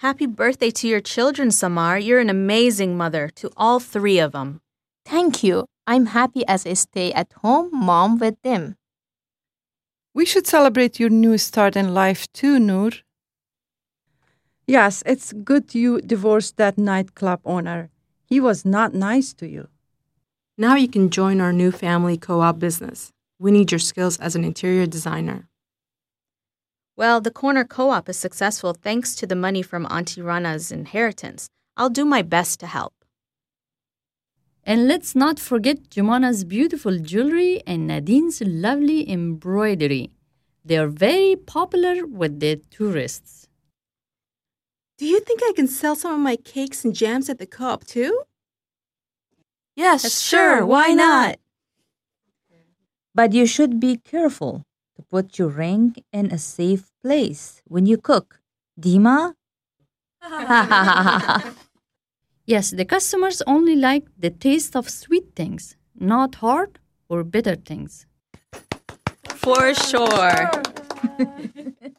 Happy birthday to your children, Samar. You're an amazing mother to all three of them. Thank you. I'm happy as a stay at home mom with them. We should celebrate your new start in life too, Noor. Yes, it's good you divorced that nightclub owner. He was not nice to you. Now you can join our new family co op business. We need your skills as an interior designer. Well, the corner co op is successful thanks to the money from Auntie Rana's inheritance. I'll do my best to help. And let's not forget Jumana's beautiful jewelry and Nadine's lovely embroidery. They are very popular with the tourists. Do you think I can sell some of my cakes and jams at the co op too? Yes, sure, why not? But you should be careful to put your ring in a safe place when you cook. Dima? Yes, the customers only like the taste of sweet things, not hard or bitter things. For sure.